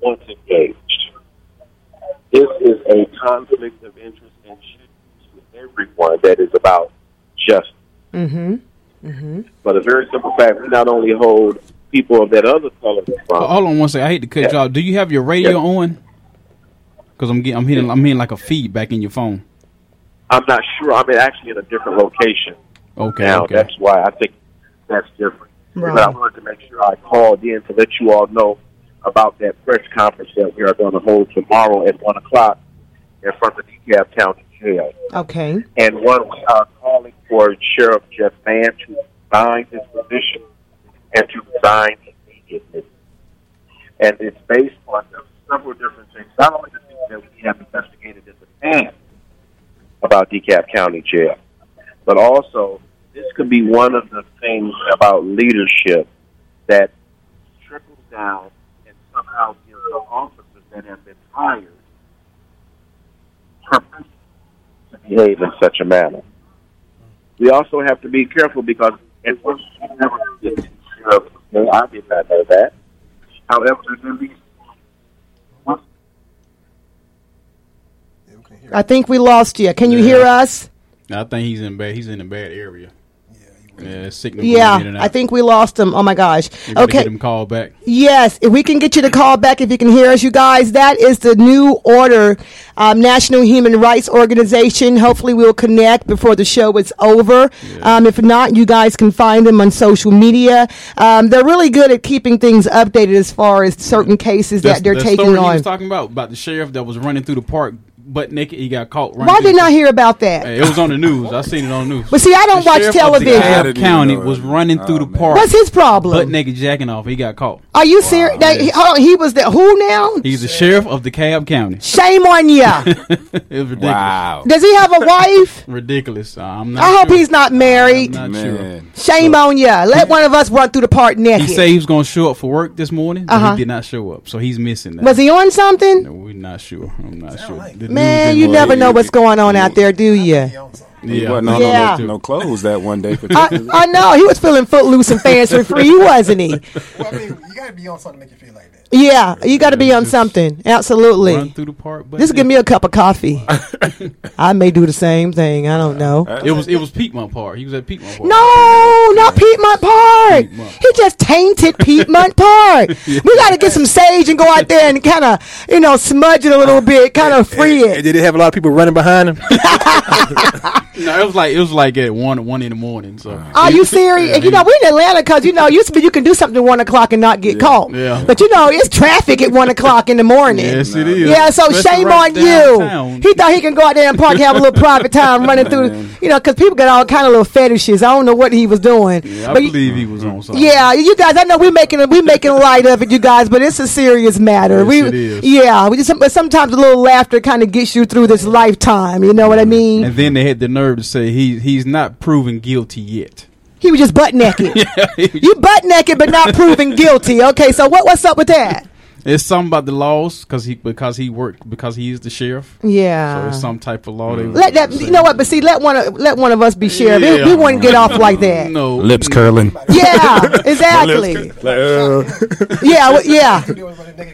once engaged. This is a conflict of interest and should be to everyone that is about justice. Mm-hmm. Mm-hmm. But a very simple fact, we not only hold people of that other color responsible, hold on one second. I hate to cut you off. Do you have your radio Yeah. on? Because I'm getting, I'm hitting, I'm hearing like a feedback in your phone. I'm not sure. I'm actually in a different location Okay, now. okay. That's why I think that's different. Right. But I wanted to make sure I called in to let you all know about that press conference that we are going to hold tomorrow at 1 o'clock in front of the DeKalb County Jail. Okay. And one, we are calling for Sheriff Jeff Mann to resign his position and to resign immediately. And it's based on several different things. Not only the things that we have investigated in the past about DeKalb County Jail, but also this could be one of the things about leadership that trickles down and somehow gives the officers that have been hired behave in such a manner. We also have to be careful because and we never get to sheriff. I did not know that. However, there can be I think we lost you. Can you hear us? I think he's in bad. He's in a bad area. Yeah, signal Yeah, going in and I think we lost him. Oh my gosh. We Okay. get him called back. Yes, if we can get you to call back, if you can hear us, you guys, that is the New Order um, National Human Rights Organization. Hopefully, we'll connect before the show is over. Um, if not, you guys can find them on social media. Um, they're really good at keeping things updated as far as certain cases That's- that they're the taking story he on. was talking about about the sheriff that was running through the park butt naked. He got caught. Why didn't I hear about that? Hey, it was on the news. I seen it on the news. But see, I don't The watch sheriff of television. DeKalb County was running through the park. What's his problem? Butt naked, jacking off. He got caught. Are you serious? That- he- hold on, he was the who now? He's the sheriff of DeKalb County. Shame on ya. it was ridiculous. Wow. Does he have a wife? Ridiculous. Uh, I'm not I hope sure. he's not married. I'm not sure. Shame on ya. Let one of us run through the park naked. He said he was going to show up for work this morning, but Uh-huh. he did not show up. So he's missing that. was he on something? No, we're not sure. I'm not sure. The Man, you never know what's going on out there, do you? He Yeah. wasn't on Yeah. no, no clothes that one day. I, I know he was feeling footloose and fancy free, wasn't he? Well, I mean, you gotta be on something to make you feel like that. Yeah, you got to be on something. Absolutely. Run through the park. But Just give me a cup of coffee. I may do the same thing. I don't know. Uh, it was it was Piedmont Park. He was at Piedmont Park. No, not Piedmont Park. Piedmont. He just tainted Piedmont Park. We got to get some sage and go out there and kind of, you know, smudge it a little bit, kind of free And it. did it have a lot of people running behind him? No, it was like it was like at one one in the morning. So Are you serious? And you know, we're in Atlanta because, you know, used to be you can do something at 1 o'clock and not get caught. Yeah. But, you know, it's traffic at 1 o'clock in the morning. Yes, it is. Yeah, so Especially shame right on downtown. you. He thought he can go out there and park, and have a little private time running through, you know, because people got all kind of little fetishes. I don't know what he was doing. Yeah, I But you- believe he was on something. Yeah, you guys. I know we're making we making light of it, you guys, but it's a serious matter. Yes, we, it is. yeah, we just, but sometimes a little laughter kind of gets you through this lifetime. You know what I mean? And then they had the nerve to say he he's not proven guilty yet. He was just butt naked. you butt naked, but not proven guilty. Okay, so what what's up with that? It's something about the laws because he because he worked because he is the sheriff. Yeah, so it's some type of law. They Let that you know what, but see, let one of let one of us be sheriff. We- Yeah. We, wouldn't get off like that. no Lips curling. Yeah, exactly. Like, uh, Yeah, well, yeah.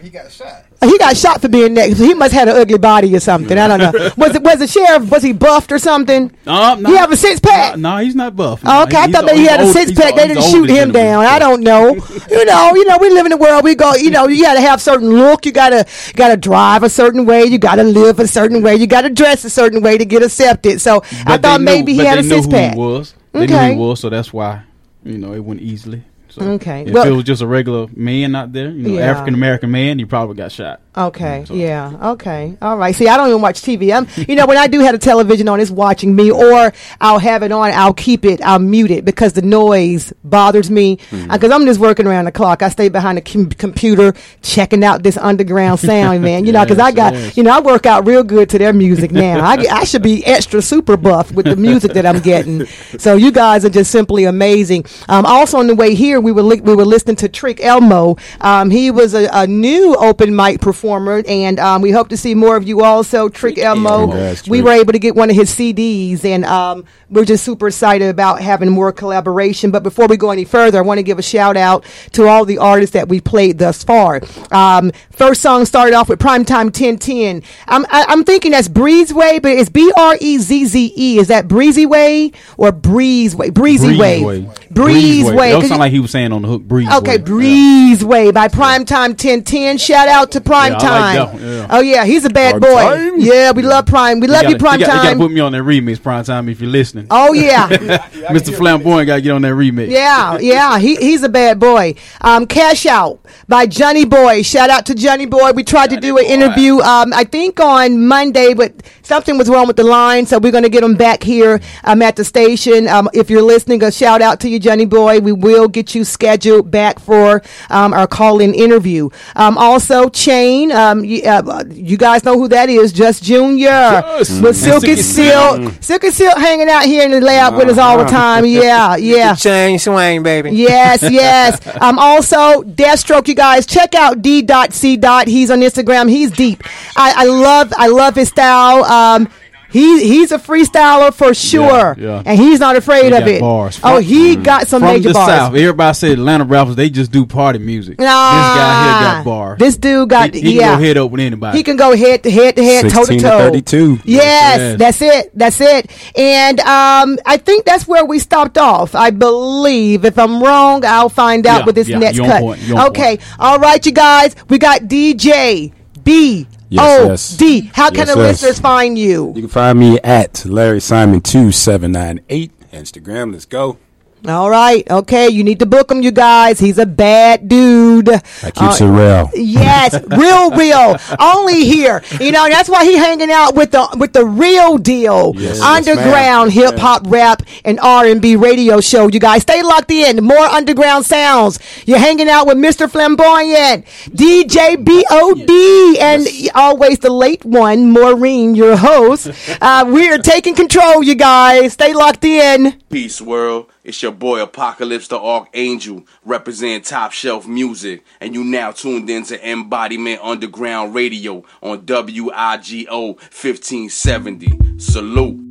he got shot. He got shot for being next. So he must have had an ugly body or something. I don't know. Was it was the sheriff? Was he buffed or something? Um, He have a six pack. No, he's not buff. Oh, okay, I thought maybe he had a six pack. They didn't shoot him down. I don't know. you know, you know, we live in a world. We go, you know, you got to have certain look. You gotta gotta drive a certain way. You gotta live a certain way. You gotta dress a certain way to get accepted. So I But they thought knew- maybe he had a knew six pack. He was. They knew Okay. he was, so that's why you know it went easily. So Okay. If Well- it was just a regular man out there, you know, Yeah. African American man, he probably got shot. Okay. Yeah. Okay. All right. See, I don't even watch TV. I'm, you know, when I do have the television on, it's watching me, or I'll have it on. I'll keep it. I'll mute it because the noise bothers me. Because I'm just working around the clock. I stay behind the com- computer checking out this underground sound, man. You know, because I got, yes. you know, I work out real good to their music now. I, I should be extra super buff with the music that I'm getting. So you guys are just simply amazing. Um, also on the way here, we were li- we were listening to Trick Elmo. Um, he was a, a new open mic performer, and um, we hope to see more of you also. Trick Elmo. Congrats, we were able to get one of his CDs, and um, we're just super excited about having more collaboration. But before we go any further, I want to give a shout out to all the artists that we played thus far. Um, first song started off with Primetime 1010. I'm, I, I'm thinking that's Breezeway, but it's B R E Z Z E. Is that Breezy Way or Breezeway? Breezeway. Breezeway. That 'Cause sound you- like he was saying on the hook. Breezeway. Okay, Breezeway by Primetime 1010. Shout out to Primetime. That one, yeah. Oh yeah, he's a bad boy. Primetime? Yeah, we love Prime. We love you, gotta, You gotta Primetime. put me on that remix, prime time, if you're listening. Oh yeah. Mr. Flamboyant got to get on that remix. Yeah, yeah, he, he's a bad boy. Um, Cash Out by Johnny Boy. Shout out to Johnny Boy. We tried to do an interview, um, I think on Monday, but something was wrong with the line, so we're going to get him back here um, at the station. Um, if you're listening, a shout out to you, Johnny Boy. We will get you scheduled back for um, our call-in interview. Um, also, Chain. Um, you, uh, you guys know who that is? Just Junior Yes. with Mm. Silky Silky Silk. Silk. and Silk hanging out here in the lab with us all the time. Yeah, yeah. Chain swing, baby. Yes, yes. Um, also, Deathstroke, you guys, check out D.C. Dot. He's on Instagram. He's deep. I, I love, I love his style. Um, He he's a freestyler for sure, yeah. and he's not afraid He of got it. bars. Oh, From- he got some From major the bars. South, everybody said Atlanta rappers they just do party music. Nah, this guy here got bars. This dude got He, he yeah. can go head up with anybody. He can go head to head to head, toe to toe. 32. Yes, Yes. that's it. That's it. And um, I think that's where we stopped off. I believe. If I'm wrong, I'll find out Yeah, with this yeah, next cut. point, you on okay. All right, you guys. We got DJ B Yes, O yes. D. How can Yes, the listeners find you? You can find me at Larry Simon two seven nine eight Instagram. Let's go. All right. Okay. You need to book him, you guys. He's a bad dude. That keeps it real. Yes, real, real. Only here. You know, that's why he hanging out with the with the real deal, Yes, yes, underground ma'am. hip hop, rap, and R and B radio show. You guys stay locked in. More underground sounds. You're hanging out with Mr. Flamboyant, DJ Bod, and always the late one, Maureen, your host. Uh, we are taking control, you guys. Stay locked in. Peace, world. It's your boy Apocalypse the Archangel, representing Top Shelf Music, and you now tuned in to Embodiment Underground Radio on WIGO 1570. Salute.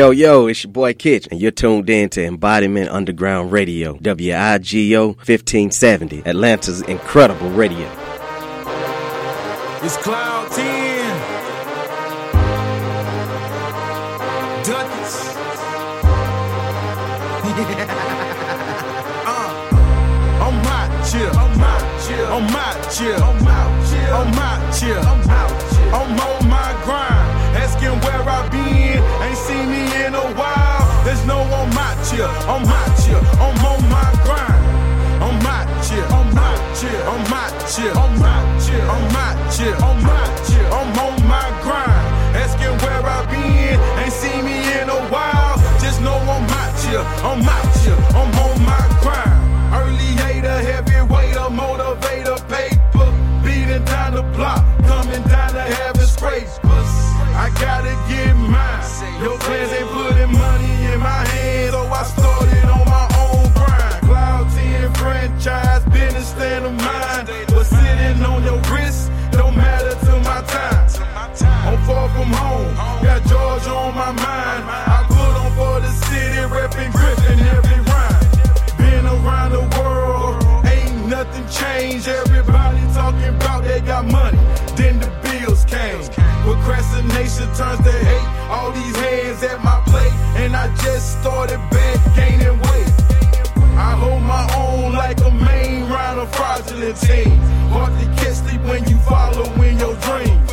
Yo, yo, it's your boy Kitch, and you're tuned in to Embodiment Underground Radio, WIGO 1570, Atlanta's incredible radio. It's Cloud 10. Duckets. uh, on my chill. On my chill. On my chill. On my chill. On my chill. On my grind. Asking where I been. Ain't seen me in a while. There's no on my chill. On my chill. I'm on my grind. On my chill. On my chill. On my chill. On my chill. On my chill. On my chill. I'm on my grind. Asking where I been. Ain't seen me in a while. Just know on my chill. On my chill. I'm on my grind. Early hater, heavyweight, a the block, coming down to having scrapes. I gotta get mine. Your plans ain't putting turns to hate. All these hands at my plate, and I just started back gaining weight. I hold my own like a main round of fraudulent team. Hard to catch sleep when you follow in your dreams.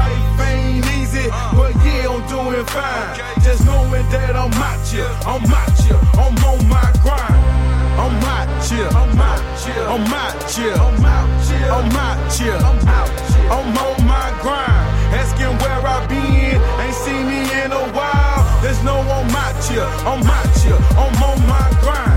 Life ain't easy, but yeah, I'm doing fine. Just knowing that I'm here, I'm here, I'm on my grind. I'm out here, I'm out here, I'm out here, I'm out here, I'm out here, I'm out Here, I'm out here, I'm on my grind.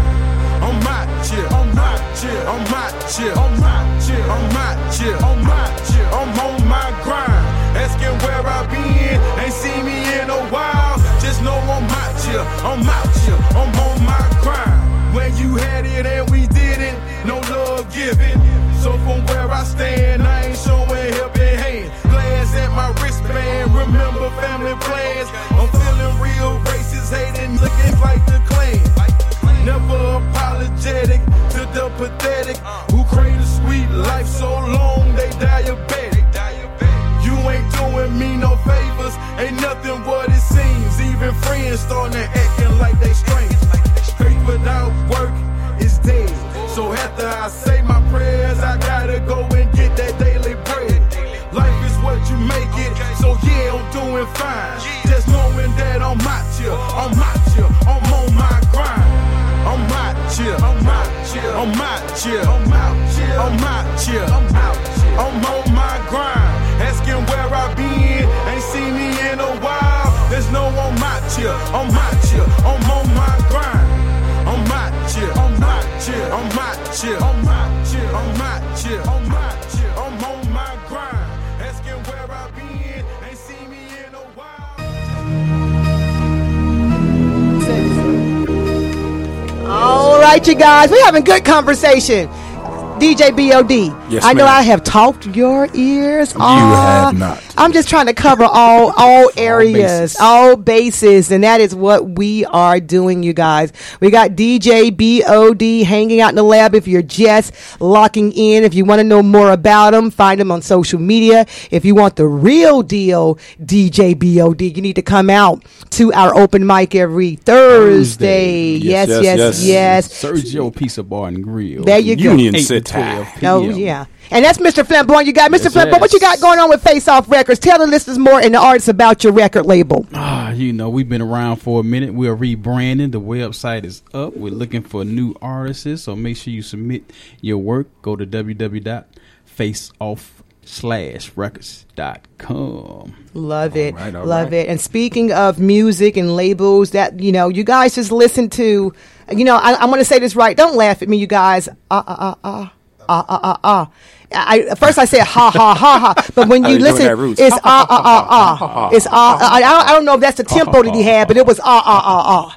I'm out here, I'm out here, I'm out here, I'm out here, I'm out I'm out here, I'm on my grind. Asking where I been, ain't seen me in a while. Just know I'm out here, I'm out here, I'm on my grind. When you had it and we didn't, no love given. So from where I stand, I ain't showing helping hand. Glass at my wristband, remember family plans. I'm apologetic to the pathetic who crave a sweet life so long they diabetic. You ain't doing me no favors, ain't nothing what it seems. Even friends starting to acting like they strange. Faith without work is dead. So after I say my prayers, I gotta go and get that daily bread. Life is what you make it, so yeah, I'm doing fine. Just knowing that I'm out here, I'm out here, I'm out here, I'm out here, I'm out here, I'm on my grind. Asking where I been, ain't seen me in a while. There's no I'm out here, I'm out I'm on my grind. I'm out here, I'm out here, I'm out right, you guys, we're having good conversation. DJ BOD. Yes, I know ma'am. I have talked your ears You off. have not. I'm just trying to cover all all areas, all bases, and that is what we are doing, you guys. We got DJ BOD hanging out in the lab. If you're just locking in, if you want to know more about him, find him on social media. If you want the real deal, DJ BOD, you need to come out to our open mic every Thursday. Yes, yes, yes. Sergio Pizza Bar and Grill. There you go. Union City. To 12 Oh yeah. And that's Mr. Flamboyant. You got Mr. Flamboyant. What you got going on with Face Off Records? Tell the listeners more and the artists about your record label. Ah, you know, we've been around for a minute. We are rebranding. The website is up. We're looking for new artists, so make sure you submit your work. Go to www.faceoff slash records.com. Love it. right, all Love right. it. And speaking of music and labels that, you know, you guys just listen to, you know, I, I'm going to say this right. Don't laugh at me, you guys. Ah, ah, ah, ah. Ah, ah, ah, ah. I, at first I said ha ha ha ha, but when you listen, it's ah ah ah ah. It's ah. I, I don't- I don't know if that's the tempo that he had, but it was ah ah ah ah.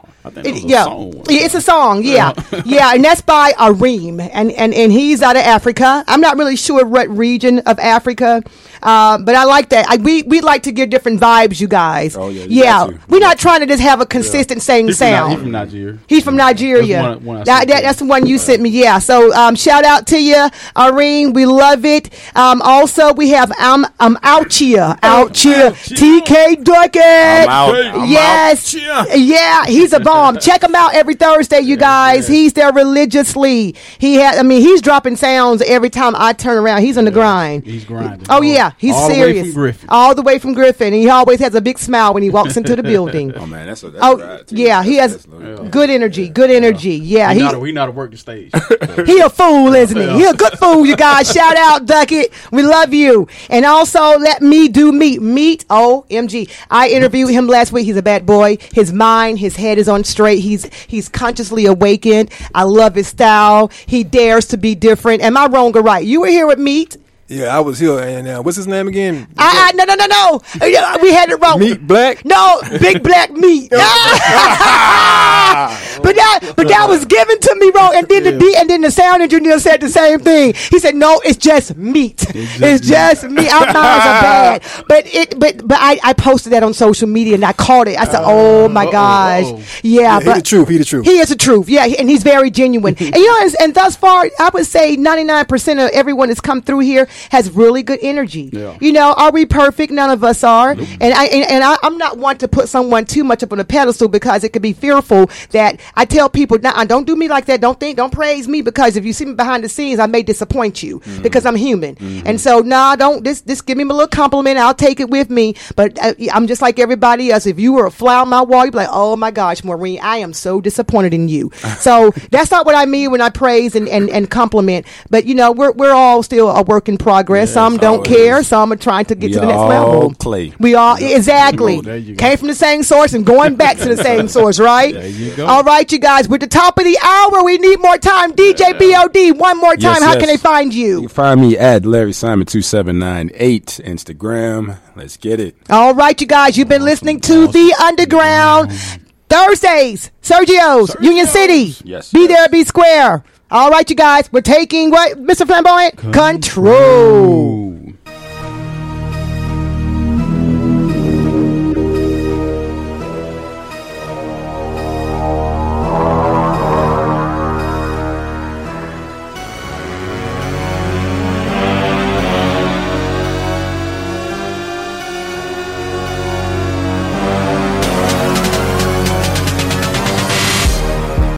it yeah, song. It's a song. Yeah, yeah, and that's by Areem, and and and he's out of Africa. I'm not really sure what region of Africa, uh, but I like that. I, we we like to give different vibes, you guys. Oh, yeah, yeah. We're not trying to just have a consistent same He's from, sound. he's from Nigeria. He's from Nigeria. That's one- one That- that- that's the one you sent me. Yeah. So um, shout out to you, Irene. We love it. Um, also, we have I'm I'm out here, out here. TK Duckett. I'm out. Yes. Yeah. He's a bomb. Check him out every Thursday, you guys. He's there religiously. He had. I mean, he's dropping sounds every time I turn around. He's on the grind. He's grinding. Oh yeah, he's All the way serious. from Griffin. All the way from Griffin, and he always has a big smile when he walks into the building. Oh man, that's a that's Oh right, yeah, he has good energy. Good energy. Yeah, we, he know how to, know how to work the stage. he a fool, isn't he? He a good fool, you guys. Shout out, Duckett. We love you. And also, let me do meet. Meet, OMG. I interviewed him last week. He's a bad boy. His mind, his head is on straight. He's he's consciously awakened. I love his style. He dares to be different. Am I wrong or right? You were here with Meet. Yeah, I was here, and uh, what's his name again? I, I, no, no, no, no. Uh, We had it wrong. Meat Black. No, big black meat. but that, but that was given to me wrong. And then the D, and then the sound engineer said the same thing. He said, "No, it's just meat. It's just, meat. Our minds are bad." But it, but but I, I posted that on social media and I caught it. I said, "Oh my gosh, yeah." Yeah, he but the truth. He the truth. he is the truth. Yeah, and he's very genuine. and you know, and, and thus far, I would say 99% of everyone that's come through here has really good energy. Yeah. You know, are we perfect? None of us are. And I and, and I, I'm not one to put someone too much up on a pedestal because it could be fearful that I tell people, nah, don't do me like that. Don't think, don't praise me because if you see me behind the scenes, I may disappoint you because I'm human. And so, nah, don't this this give me a little compliment. I'll take it with me. But uh, I'm just like everybody else. If you were a fly on my wall, you'd be like, oh my gosh, Maureen, I am so disappointed in you. so that's not what I mean when I praise and, and, and compliment. But you know, we're we're all still a work in progress. some don't always. care. Some are trying to get We to the next level. clay. We all exactly go. came from the same source and going back to the same source, right? There you go. All right, you guys. We're at the top of the hour. We need more time. DJ Bod, one more time. Yes, How yes. can they find you? You can find me at Larry Simon two seven nine eight Instagram. Let's get it. All right, you guys. You've been listening to the Underground Thursdays, Sergio's, Union City. Yes, Be there, be square. All right, you guys. We're taking what, Mr. Flamboyant? Control.